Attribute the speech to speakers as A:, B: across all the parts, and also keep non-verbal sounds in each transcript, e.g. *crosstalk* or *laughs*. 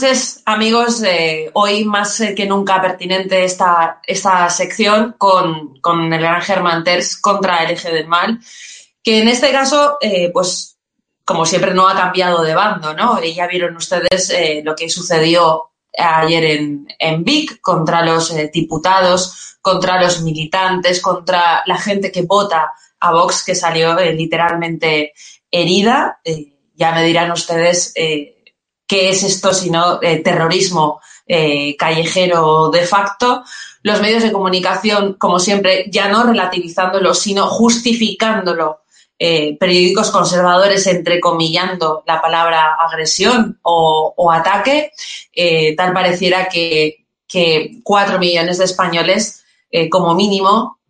A: Noches, amigos. Hoy más que nunca pertinente esta, esta sección con, con, el gran Germán Terz contra el eje del mal, que en este caso, eh, pues, como siempre, no ha cambiado de bando, ¿no? ya vieron ustedes eh, lo que sucedió ayer en, en Vic contra los eh, diputados, contra los militantes, contra la gente que vota a Vox, que salió literalmente herida. ya me dirán ustedes qué es esto sino eh, terrorismo eh, callejero de facto. Los medios de comunicación, como siempre, ya no relativizándolo, sino justificándolo. Eh, periódicos conservadores entrecomillando la palabra agresión o, ataque, eh, tal pareciera que, cuatro millones de españoles, como mínimo,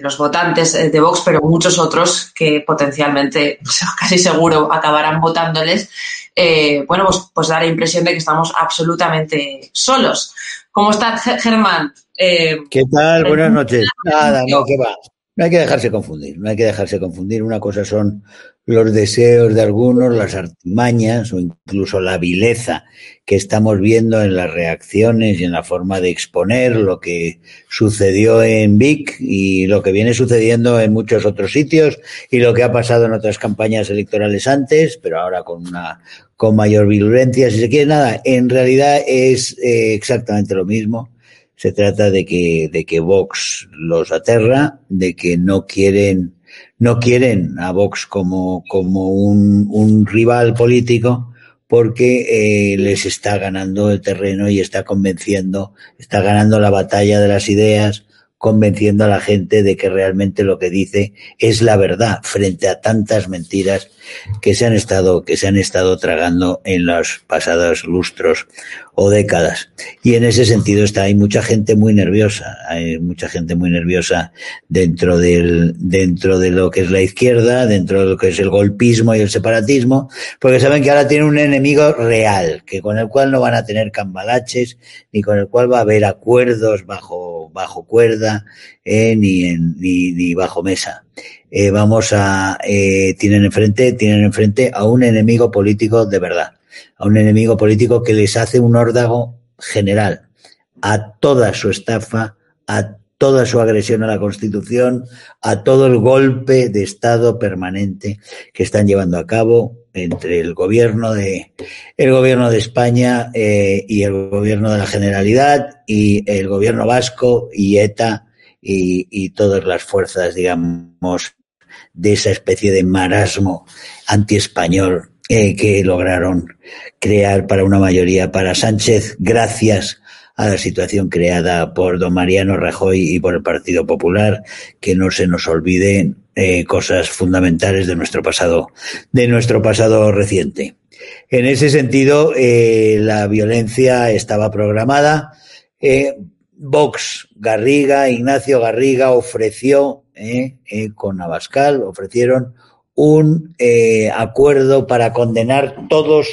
A: los votantes de Vox, pero muchos otros que potencialmente, *laughs* casi seguro, acabarán votándoles, eh, bueno, pues, pues, da la impresión de que estamos absolutamente solos. ¿Cómo está Germán?
B: Eh, ¿Qué tal? Buenas noches. Nada, no, ¿qué va? No hay que dejarse confundir, no hay que dejarse confundir. Una cosa son los deseos de algunos, las artimañas o incluso la vileza que estamos viendo en las reacciones y en la forma de exponer lo que sucedió en Vic y lo que viene sucediendo en muchos otros sitios y lo que ha pasado en otras campañas electorales antes, pero ahora con una con mayor virulencia, si se quiere nada, en realidad es eh, exactamente lo mismo. Se trata de que, de que Vox los aterra, de que no quieren no quieren a Vox como, como un, un rival político porque eh, les está ganando el terreno y está convenciendo, está ganando la batalla de las ideas, convenciendo a la gente de que realmente lo que dice es la verdad frente a tantas mentiras que se han estado, que se han estado tragando en los pasados lustros o décadas. Y en ese sentido está, hay mucha gente muy nerviosa, hay mucha gente muy nerviosa dentro del, dentro de lo que es la izquierda, dentro de lo que es el golpismo y el separatismo, porque saben que ahora tienen un enemigo real, que con el cual no van a tener cambalaches, ni con el cual va a haber acuerdos bajo, bajo cuerda, eh, ni, en, ni, ni bajo mesa. Eh, vamos a, eh, tienen enfrente, tienen enfrente a un enemigo político de verdad a un enemigo político que les hace un órdago general a toda su estafa, a toda su agresión a la Constitución, a todo el golpe de Estado permanente que están llevando a cabo entre el gobierno de el gobierno de España eh, y el gobierno de la Generalidad y el gobierno vasco y ETA y, todas las fuerzas, digamos, de esa especie de marasmo antiespañol eh, que lograron crear para una mayoría para Sánchez gracias a la situación creada por don Mariano Rajoy y por el Partido Popular, que no se nos olviden eh, cosas fundamentales de nuestro pasado, de nuestro pasado reciente. En ese sentido, eh, la violencia estaba programada. Eh, Vox Garriga, Ignacio Garriga ofreció con Abascal, ofrecieron un acuerdo para condenar todos,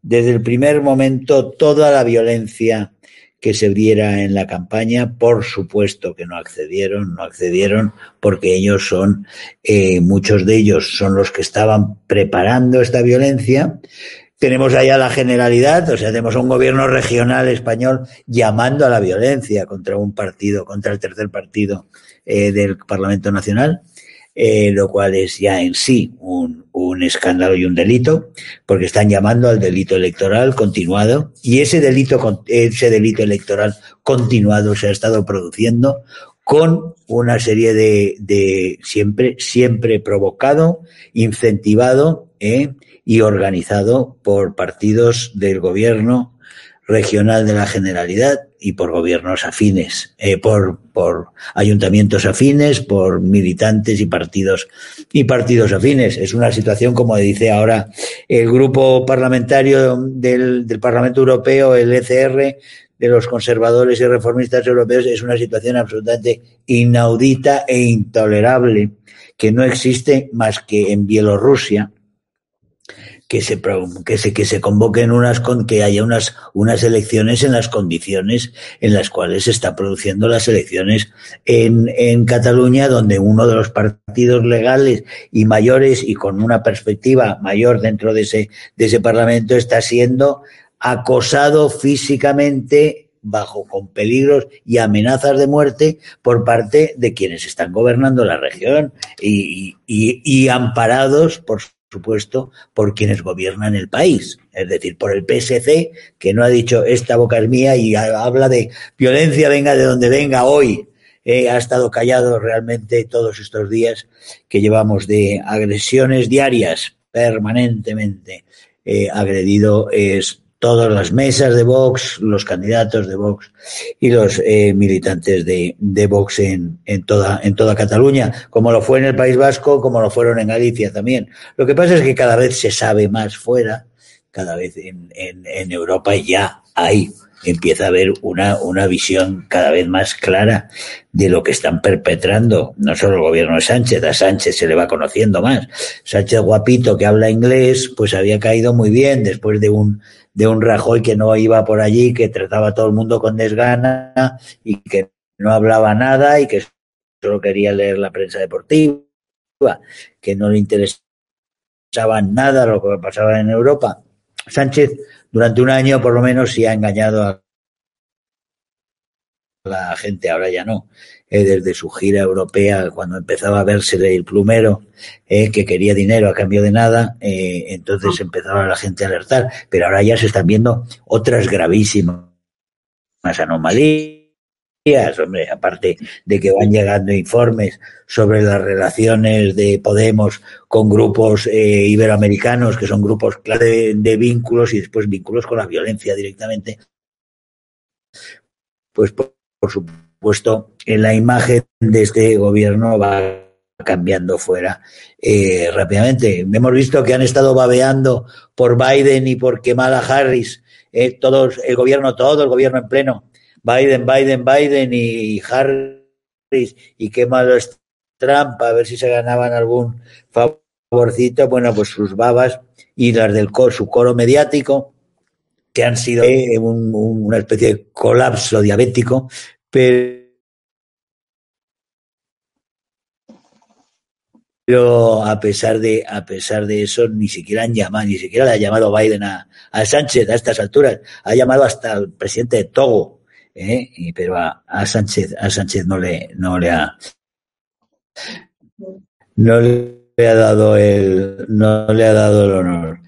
B: desde el primer momento, toda la violencia que se diera en la campaña. Por supuesto que no accedieron, no accedieron porque ellos son, eh, muchos de ellos son los que estaban preparando esta violencia. Tenemos allá la generalidad, o sea, tenemos un gobierno regional español llamando a la violencia contra un partido, contra el tercer partido eh, del Parlamento Nacional eh, lo cual es ya en sí un, un, escándalo y un delito, porque están llamando al delito electoral continuado y ese delito, ese delito electoral continuado se ha estado produciendo con una serie de, de siempre, siempre provocado, incentivado eh, y organizado por partidos del gobierno regional de la Generalidad y por gobiernos afines, eh, por, por ayuntamientos afines, por militantes y partidos y partidos afines. Es una situación, como dice ahora el grupo parlamentario del, del Parlamento Europeo, el ECR, de los conservadores y reformistas europeos, es una situación absolutamente inaudita e intolerable que no existe más que en Bielorrusia, que se, que se, que se convoquen unas, que haya unas, unas elecciones en las condiciones en las cuales se está produciendo las elecciones en, en Cataluña, donde uno de los partidos legales y mayores y con una perspectiva mayor dentro de ese, de ese parlamento está siendo acosado físicamente bajo con peligros y amenazas de muerte por parte de quienes están gobernando la región y, y, y amparados por supuesto, por quienes gobiernan el país, es decir, por el PSC, que no ha dicho esta boca es mía y habla de violencia, venga de donde venga hoy. Ha estado callado realmente todos estos días que llevamos de agresiones diarias permanentemente eh, agredido es todas las mesas de Vox, los candidatos de Vox y los eh, militantes de, de Vox en, en, toda, en toda Cataluña, como lo fue en el País Vasco, como lo fueron en Galicia también. Lo que pasa es que cada vez se sabe más fuera, cada vez en, en, en Europa ya hay empieza a haber una, una visión cada vez más clara de lo que están perpetrando, no solo el gobierno de Sánchez, a Sánchez se le va conociendo más. Sánchez guapito que habla inglés, pues había caído muy bien después de un, de un Rajoy que no iba por allí, que trataba a todo el mundo con desgana y que no hablaba nada y que solo quería leer la prensa deportiva, que no le interesaba nada lo que pasaba en Europa. Sánchez durante un año por lo menos sí ha engañado a la gente, ahora ya no. Eh, desde su gira europea, cuando empezaba a verse el plumero, eh, que quería dinero a cambio de nada, eh, entonces empezaba la gente a alertar. Pero ahora ya se están viendo otras gravísimas anomalías hombre, aparte de que van llegando informes sobre las relaciones de Podemos con grupos eh, iberoamericanos, que son grupos clave de, vínculos y después vínculos con la violencia directamente, pues por, supuesto, en la imagen de este gobierno va cambiando fuera eh, rápidamente. Hemos visto que han estado babeando por Biden y por Kamala Harris eh, todos, el gobierno, todo el gobierno en pleno, Biden, Biden, Biden y Harris, y qué malo es Trump, a ver si se ganaban algún favorcito, bueno, pues sus babas y las del su coro mediático, que han sido eh, una especie de colapso diabético, pero a pesar de a pesar de eso ni siquiera han llamado ni siquiera le ha llamado Biden a, Sánchez a estas alturas. Ha llamado hasta el presidente de Togo ¿eh? pero a, Sánchez a Sánchez no le no le ha no le ha dado el no le ha dado el honor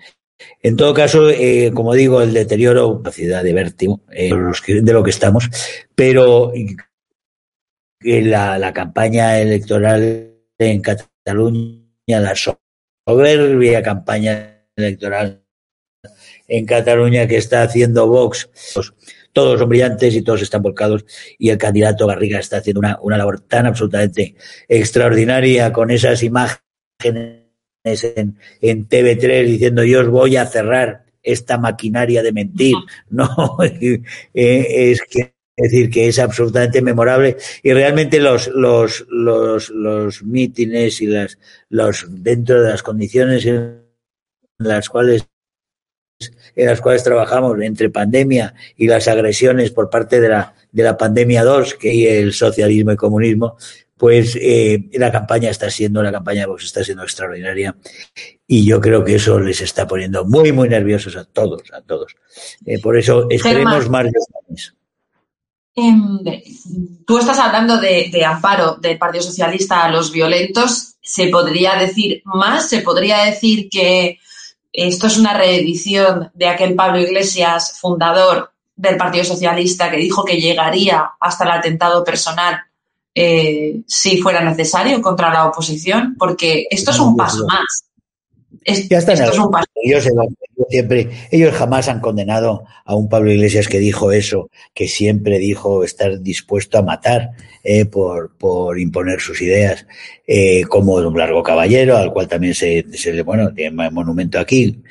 B: en todo caso, eh, como digo, el deterioro, capacidad de vértigo eh, de lo que estamos, pero la, la campaña electoral en Cataluña, la soberbia campaña electoral en Cataluña que está haciendo Vox. Todos son brillantes y todos están volcados y el candidato Garriga está haciendo una, una labor tan absolutamente extraordinaria con esas imágenes en, en TV3 diciendo yo os voy a cerrar esta maquinaria de mentir. *laughs* No, eh, es que es decir, que es absolutamente memorable y realmente los, los, los, los mítines y las, los, dentro de las condiciones en las cuales en las cuales trabajamos entre pandemia y las agresiones por parte de la, de la pandemia 2, que y el socialismo y comunismo, pues eh, la campaña está siendo, la campaña de Vox está siendo extraordinaria y yo creo que eso les está poniendo muy, muy nerviosos a todos, a todos. Eh, por eso esperemos más
A: Em, tú estás hablando de, amparo del Partido Socialista a los violentos. ¿Se podría decir más? ¿Se podría decir que esto es una reedición de aquel Pablo Iglesias, fundador del Partido Socialista, que dijo que llegaría hasta el atentado personal eh, si fuera necesario contra la oposición? Porque esto es un paso más
B: ya están ellos, siempre, ellos jamás han condenado a un Pablo Iglesias que dijo eso, que siempre dijo estar dispuesto a matar eh, por, por imponer sus ideas, eh, como un largo caballero, al cual también se, se bueno, tiene monumento aquí,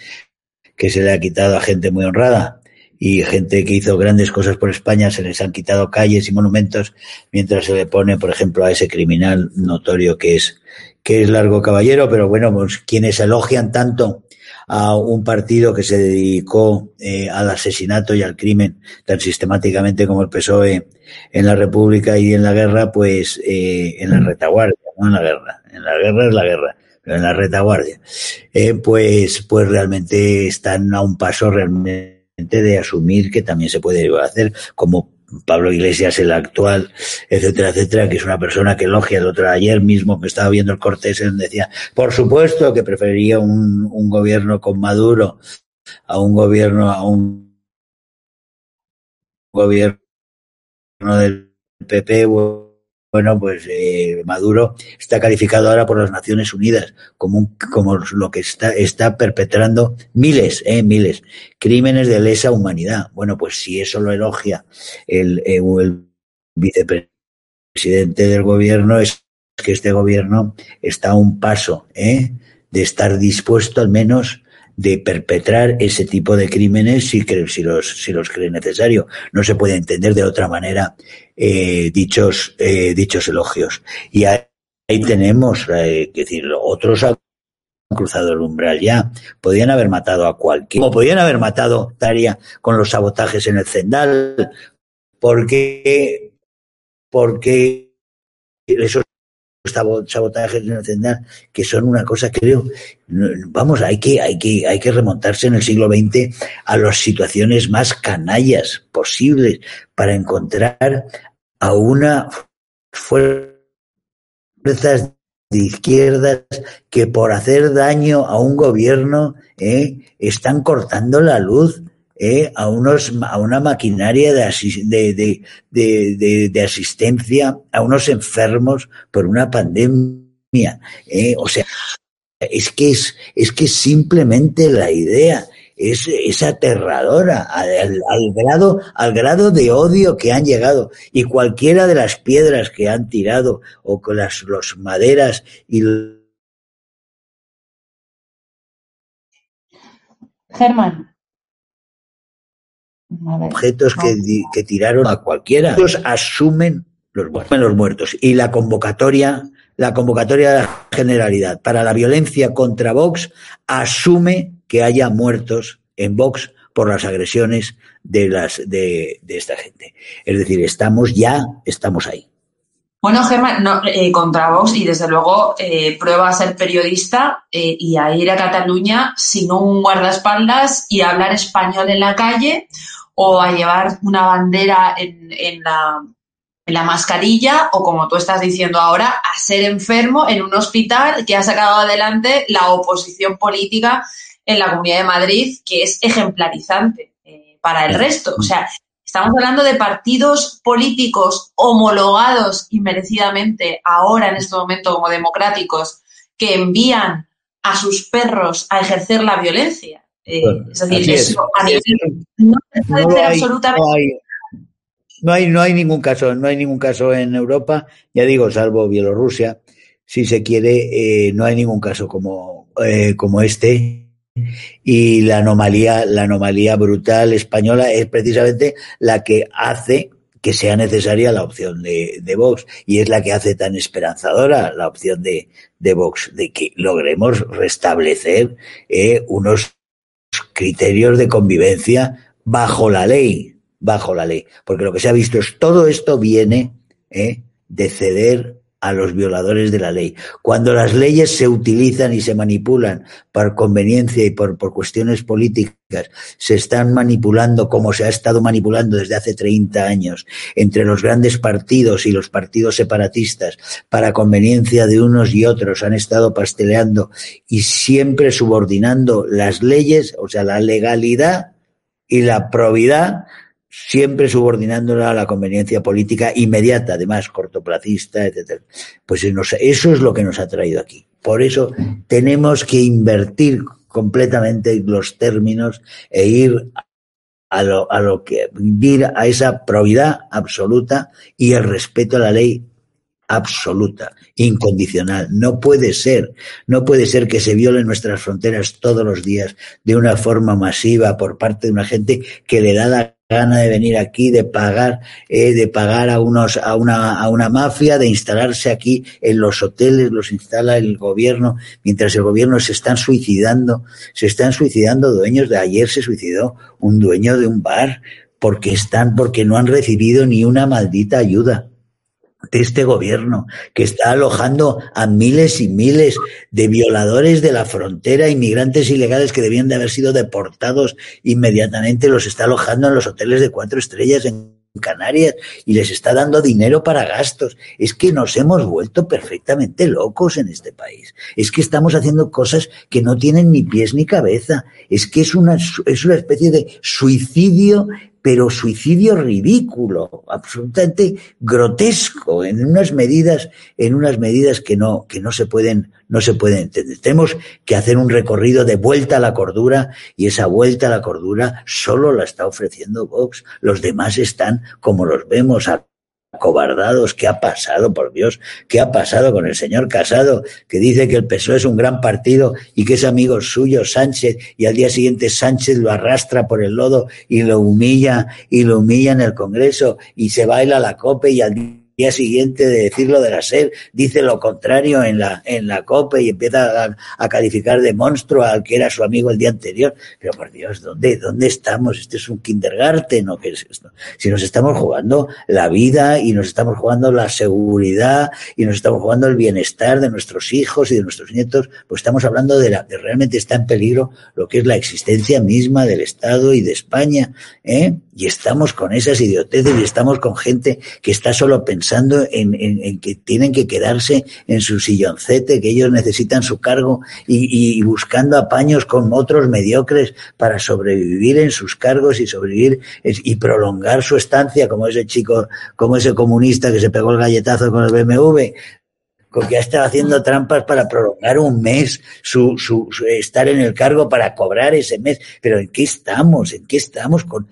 B: que se le ha quitado a gente muy honrada y gente que hizo grandes cosas por España se les han quitado calles y monumentos mientras se le pone, por ejemplo, a ese criminal notorio que es que es largo caballero, pero bueno, pues quienes elogian tanto a un partido que se dedicó eh, al asesinato y al crimen tan sistemáticamente como el PSOE en la República y en la guerra, pues eh, en la retaguardia, no en la guerra. En la guerra es la guerra, pero en la retaguardia. Eh, pues, pues realmente están a un paso realmente de asumir que también se puede hacer como Pablo Iglesias, el actual, etcétera, etcétera, que es una persona que elogia el otro ayer mismo que estaba viendo el Cortés, él decía, por supuesto que preferiría un, un gobierno con Maduro a un gobierno, a un gobierno del PP, bueno, pues eh, Maduro está calificado ahora por las Naciones Unidas como, como lo que está, está perpetrando miles, eh, miles, crímenes de lesa humanidad. Bueno, pues si eso lo elogia el, eh, el vicepresidente del gobierno, es que este gobierno está a un paso eh, de estar dispuesto al menos de perpetrar ese tipo de crímenes si, si, los, si los cree necesario. No se puede entender de otra manera eh, dichos, eh, dichos elogios. Y ahí, tenemos, eh, decir, otros han cruzado el umbral ya. Podían haber matado a cualquiera. Como podían haber matado Taria con los sabotajes en el Zendal. Porque, porque esos sabotajes que son una cosa creo vamos hay que hay que hay que remontarse en el siglo XX a las situaciones más canallas posibles para encontrar a una fuerzas de izquierdas que por hacer daño a un gobierno eh, están cortando la luz eh, a, unos, a una maquinaria de, de, de, de, asistencia a unos enfermos por una pandemia. Eh, o sea, es que es, es que simplemente la idea es, es aterradora al, al, grado, al grado de odio que han llegado. Y cualquiera de las piedras que han tirado o con las los maderas y
A: Germán,
B: objetos que, que, tiraron a cualquiera. Ellos asumen los, los muertos. Y la convocatoria, la convocatoria de la Generalidad para la violencia contra Vox asume que haya muertos en Vox por las agresiones de las de, de esta gente. Es decir, estamos ya, estamos ahí.
A: Bueno, Gemma, no, eh, contra Vox y desde luego eh, prueba a ser periodista eh, y a ir a Cataluña sin un guardaespaldas y a hablar español en la calle o a llevar una bandera en, la, mascarilla o como tú estás diciendo ahora, a ser enfermo en un hospital que ha sacado adelante la oposición política en la Comunidad de Madrid, que es ejemplarizante eh, para el resto. O sea, Estamos hablando de partidos políticos homologados inmerecidamente ahora en este momento como democráticos que envían a sus perros a ejercer la violencia. Eh, es decir, eso, a nivel, no,
B: hay, no, hay, no hay ningún caso, no hay ningún caso en Europa, ya digo, salvo Bielorrusia, si se quiere, eh, no hay ningún caso como, eh, como este. Y la anomalía, la anomalía brutal española es precisamente la que hace que sea necesaria la opción de, de Vox y es la que hace tan esperanzadora la opción de, de Vox, de que logremos restablecer eh, unos criterios de convivencia bajo la ley, bajo la ley, porque lo que se ha visto es todo esto viene eh, de ceder a los violadores de la ley. Cuando las leyes se utilizan y se manipulan por conveniencia y por, por cuestiones políticas, se están manipulando como se ha estado manipulando desde hace 30 años entre los grandes partidos y los partidos separatistas para conveniencia de unos y otros, han estado pasteleando y siempre subordinando las leyes, o sea, la legalidad y la probidad siempre subordinándola a la conveniencia política inmediata, además cortoplacista, etcétera. Pues eso es lo que nos ha traído aquí. Por eso tenemos que invertir completamente los términos e ir a lo, a lo que vivir a esa probidad absoluta y el respeto a la ley absoluta, incondicional. No puede ser, no puede ser que se violen nuestras fronteras todos los días de una forma masiva por parte de una gente que le da la gana de venir aquí, de pagar, eh, de pagar a unos, a una, a una mafia, de instalarse aquí en los hoteles, los instala el gobierno, mientras el gobierno se están suicidando, se están suicidando dueños de ayer se suicidó un dueño de un bar porque están, porque no han recibido ni una maldita ayuda de este gobierno que está alojando a miles y miles de violadores de la frontera, inmigrantes ilegales que debían de haber sido deportados inmediatamente, los está alojando en los hoteles de cuatro estrellas en Canarias y les está dando dinero para gastos. Es que nos hemos vuelto perfectamente locos en este país. Es que estamos haciendo cosas que no tienen ni pies ni cabeza. Es que es una, es una especie de suicidio pero suicidio ridículo, absolutamente grotesco, en unas medidas, en unas medidas que no, que no se pueden, no se pueden entender. Tenemos que hacer un recorrido de vuelta a la cordura y esa vuelta a la cordura solo la está ofreciendo Vox. Los demás están como los vemos cobardados. ¿Qué ha pasado, por Dios? ¿Qué ha pasado con el señor Casado, que dice que el PSOE es un gran partido y que es amigo suyo, Sánchez, y al día siguiente Sánchez lo arrastra por el lodo y lo humilla, y lo humilla en el Congreso, y se baila la cope y al día siguiente de decirlo de la SER, dice lo contrario en la, en la COPE y empieza a, calificar de monstruo al que era su amigo el día anterior. Pero por Dios, ¿dónde, dónde estamos? Este es un kindergarten, ¿no? ¿Qué es esto? Si nos estamos jugando la vida y nos estamos jugando la seguridad y nos estamos jugando el bienestar de nuestros hijos y de nuestros nietos, pues estamos hablando de la, de realmente está en peligro lo que es la existencia misma del Estado y de España, ¿eh? Y estamos con esas idioteces y estamos con gente que está solo pensando en, en, en que tienen que quedarse en su silloncete, que ellos necesitan su cargo y, y, buscando apaños con otros mediocres para sobrevivir en sus cargos y sobrevivir y prolongar su estancia, como ese chico, como ese comunista que se pegó el galletazo con el BMW que ha estado haciendo trampas para prolongar un mes su, su, su, estar en el cargo para cobrar ese mes. Pero ¿en qué estamos? ¿En qué estamos con,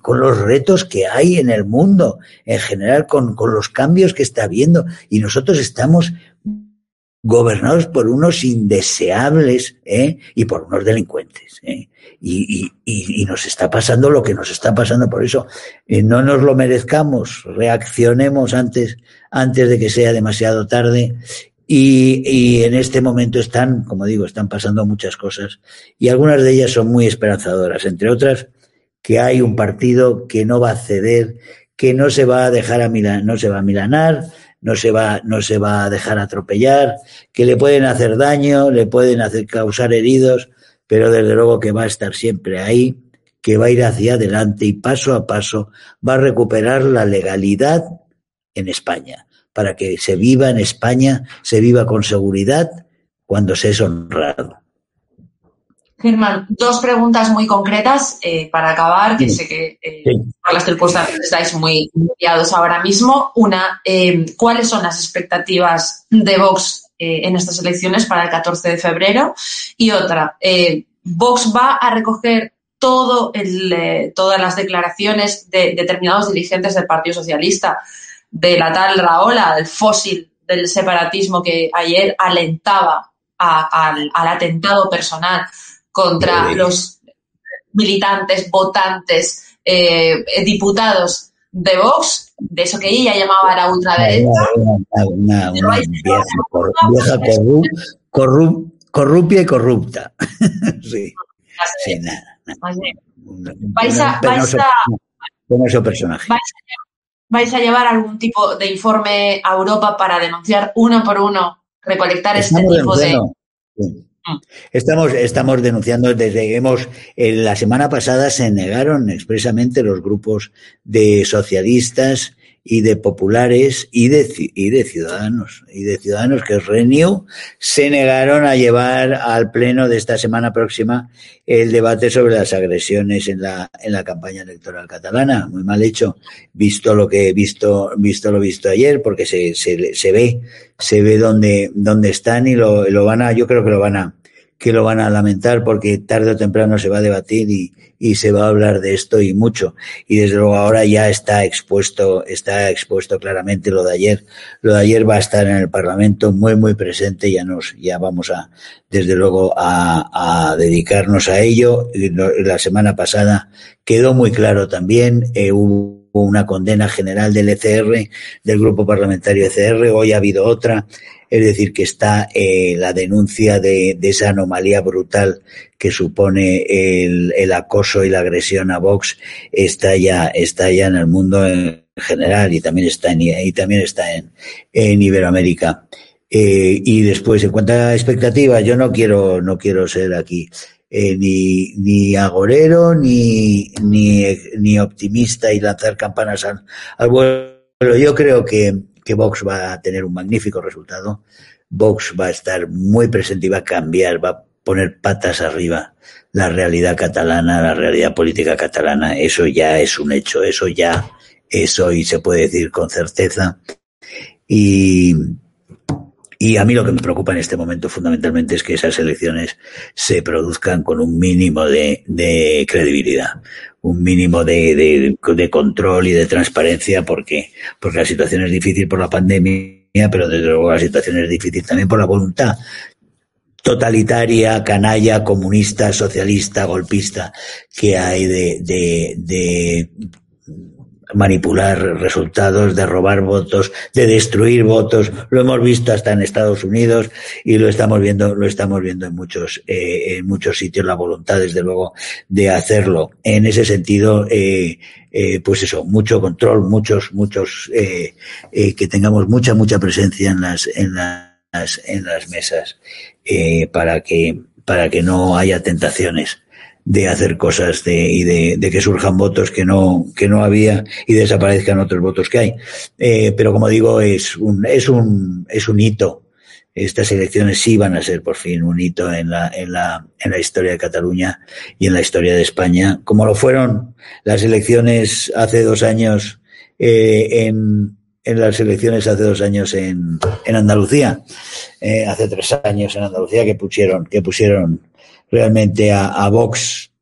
B: con los retos que hay en el mundo en general, con, con los cambios que está habiendo? Y nosotros estamos gobernados por unos indeseables ¿eh? y por unos delincuentes. ¿eh? Y, y, y, nos está pasando lo que nos está pasando. Por eso eh, no nos lo merezcamos, reaccionemos antes, antes de que sea demasiado tarde. Y, y en este momento están, como digo, están pasando muchas cosas y algunas de ellas son muy esperanzadoras, entre otras que hay un partido que no va a ceder, que no se va a dejar a milan, no se va a milanar, no se va, no se va a dejar atropellar, que le pueden hacer daño, le pueden hacer causar heridos, pero desde luego que va a estar siempre ahí, que va a ir hacia adelante y paso a paso va a recuperar la legalidad en España, para que se viva en España, se viva con seguridad cuando se es honrado.
A: Germán, dos preguntas muy concretas eh, para acabar, que sí. sé que eh, sí. por las circunstancias estáis muy liados ahora mismo. Una, eh, ¿cuáles son las expectativas de Vox eh, en estas elecciones para el 14 de febrero? Y otra, eh, ¿Vox va a recoger todo el, todas las declaraciones de determinados dirigentes del Partido Socialista, de la tal Raola, del fósil del separatismo que ayer alentaba a, al, al atentado personal? Contra sí. los militantes, votantes, eh, diputados de Vox, de eso que ella llamaba la ultraderecha.
B: Una, una, una vieja, cor, vieja corrup, corrup, corrupia y corrupta. *laughs* sí. sí, nada. nada.
A: Vais a, vais a,
B: penoso personaje.
A: Vais a, vais a llevar algún tipo de informe a Europa para denunciar uno por uno, recolectar Estamos este tipo de.
B: Estamos, estamos denunciando desde hemos eh, la semana pasada se negaron expresamente los grupos de socialistas y de populares y de, y de ciudadanos y de ciudadanos que es Renew se negaron a llevar al pleno de esta semana próxima el debate sobre las agresiones en la en la campaña electoral catalana. Muy mal hecho visto lo que he visto visto lo visto ayer porque se, se, se ve se ve dónde dónde están y lo, lo van a yo creo que lo van a que lo van a lamentar porque tarde o temprano se va a debatir y, y, se va a hablar de esto y mucho. Y desde luego ahora ya está expuesto, está expuesto claramente lo de ayer. Lo de ayer va a estar en el Parlamento muy, muy presente. Ya nos, ya vamos a, desde luego, a, a dedicarnos a ello. La semana pasada quedó muy claro también, eh, hubo una condena general del ECR, del grupo parlamentario ECR, hoy ha habido otra, es decir, que está eh, la denuncia de, esa anomalía brutal que supone el, acoso y la agresión a Vox, está ya, está ya en el mundo en general y también está en, y también está en, en Iberoamérica. Eh, y después, en cuanto a expectativas, yo no quiero, no quiero ser aquí eh, ni, agorero, ni, ni, ni optimista y lanzar campanas al, al vuelo. Yo creo que, que Vox va a tener un magnífico resultado. Vox va a estar muy presente y va a cambiar, va a poner patas arriba la realidad catalana, la realidad política catalana. Eso ya es un hecho, eso ya es hoy, se puede decir con certeza. Y, y a mí lo que me preocupa en este momento fundamentalmente es que esas elecciones se produzcan con un mínimo de, de credibilidad, un mínimo de, de, de, control y de transparencia, porque, porque la situación es difícil por la pandemia, pero desde luego la situación es difícil también por la voluntad totalitaria, canalla, comunista, socialista, golpista que hay de, de, de manipular resultados, de robar votos, de destruir votos. Lo hemos visto hasta en Estados Unidos y lo estamos viendo, lo estamos viendo en muchos, eh, en muchos sitios la voluntad, desde luego, de hacerlo. En ese sentido, eh, eh, pues eso, mucho control, muchos, muchos, eh, eh, que tengamos mucha, mucha presencia en las, en las, en las mesas, eh, para que, para que no haya tentaciones de hacer cosas de, y de, de, que surjan votos que no, que no había y desaparezcan otros votos que hay. Eh, pero como digo, es un, es un, es un hito. Estas elecciones sí van a ser por fin un hito en la, en la, en la historia de Cataluña y en la historia de España, como lo fueron las elecciones hace dos años eh, en, en las elecciones hace dos años en, en Andalucía, eh, hace tres años en Andalucía que pusieron, que pusieron realmente a, a Vox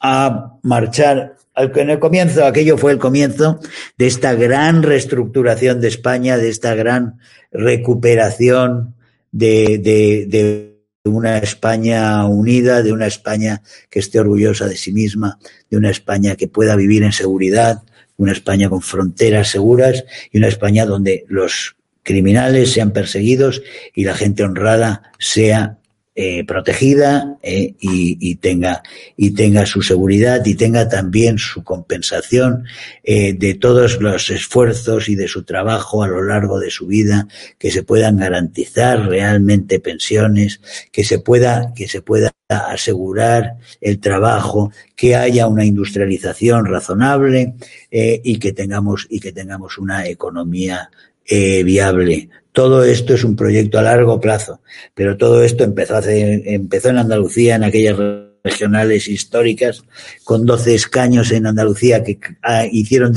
B: a marchar. En el comienzo, aquello fue el comienzo de esta gran reestructuración de España, de esta gran recuperación de, de, de una España unida, de una España que esté orgullosa de sí misma, de una España que pueda vivir en seguridad, una España con fronteras seguras y una España donde los criminales sean perseguidos y la gente honrada sea eh, protegida eh, y, y, tenga y tenga su seguridad y tenga también su compensación eh, de todos los esfuerzos y de su trabajo a lo largo de su vida que se puedan garantizar realmente pensiones que se pueda que se pueda asegurar el trabajo que haya una industrialización razonable eh, y que tengamos y que tengamos una economía eh, viable todo esto es un proyecto a largo plazo, pero todo esto empezó, hace, empezó en Andalucía, en aquellas regionales históricas, con 12 escaños en Andalucía que ah, hicieron,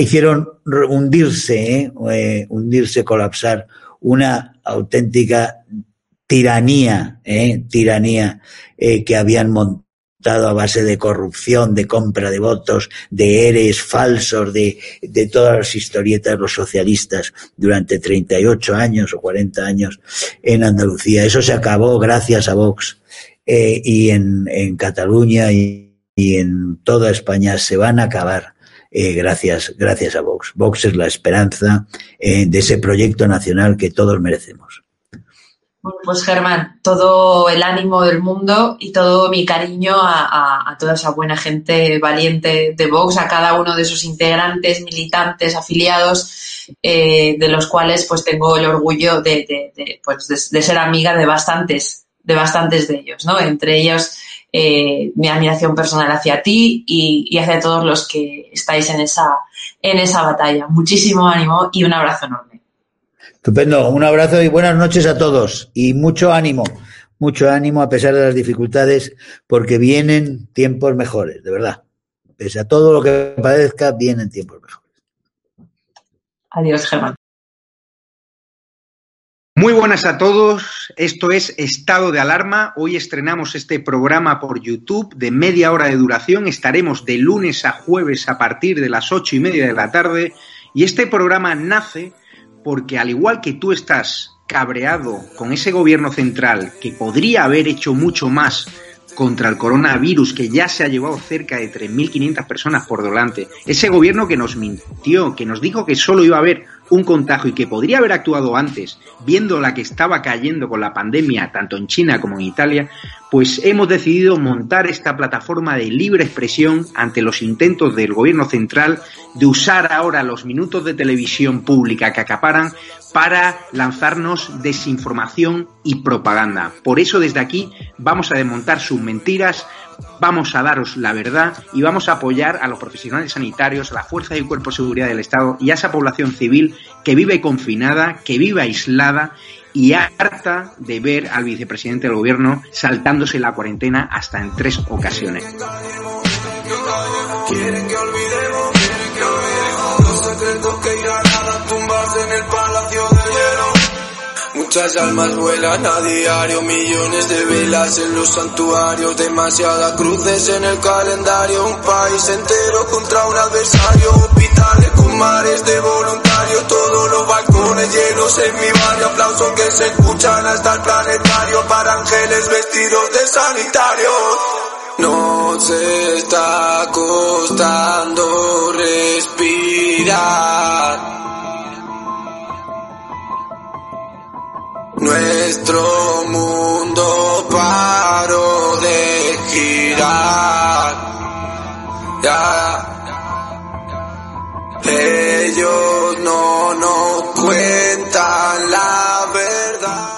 B: hicieron hundirse, ¿eh? Eh, hundirse, colapsar una auténtica tiranía, ¿eh? tiranía eh, que habían montado a base de corrupción, de compra de votos, de eres falsos, de, de todas las historietas los socialistas durante 38 años o 40 años en Andalucía. Eso se acabó gracias a Vox. Eh, y en, en Cataluña y, y, en toda España se van a acabar eh, gracias, gracias a Vox. Vox es la esperanza eh, de ese proyecto nacional que todos merecemos.
A: Bueno, pues Germán, todo el ánimo del mundo y todo mi cariño a, toda esa buena gente valiente de Vox, a cada uno de sus integrantes, militantes, afiliados, eh, de los cuales pues tengo el orgullo de, pues, de, de, ser amiga de bastantes, de bastantes de ellos, ¿no? Entre ellos eh, mi admiración personal hacia ti y, y hacia todos los que estáis en esa, en esa batalla. Muchísimo ánimo y un abrazo enorme.
B: Estupendo, un abrazo y buenas noches a todos y mucho ánimo, mucho ánimo a pesar de las dificultades porque vienen tiempos mejores, de verdad. Pese a todo lo que parezca, vienen tiempos mejores.
A: Adiós, Germán.
C: Muy buenas a todos, esto es Estado de Alarma. Hoy estrenamos este programa por YouTube de media hora de duración. Estaremos de lunes a jueves a partir de las ocho y media de la tarde. Y este programa nace porque al igual que tú estás cabreado con ese gobierno central que podría haber hecho mucho más contra el coronavirus que ya se ha llevado cerca de 3.500 personas por delante, ese gobierno que nos mintió, que nos dijo que solo iba a haber un contagio y que podría haber actuado antes, viendo la que estaba cayendo con la pandemia tanto en China como en Italia, pues hemos decidido montar esta plataforma de libre expresión ante los intentos del gobierno central de usar ahora los minutos de televisión pública que acaparan para lanzarnos desinformación y propaganda. Por eso desde aquí vamos a desmontar sus mentiras, vamos a daros la verdad y vamos a apoyar a los profesionales sanitarios, a la fuerza y cuerpo de seguridad del Estado y a esa población civil que vive confinada, que vive aislada y harta de ver al vicepresidente del gobierno saltándose la cuarentena hasta en tres ocasiones. Muchas almas vuelan a diario, millones de velas en los santuarios, demasiadas cruces en el calendario, un país entero contra un adversario, hospitales mares de voluntarios, todos los balcones llenos en mi barrio, aplausos que se escuchan hasta el planetario para ángeles vestidos de sanitarios. Nos está costando respirar. Nuestro mundo paró de girar. Ya. Ellos no nos cuentan la verdad.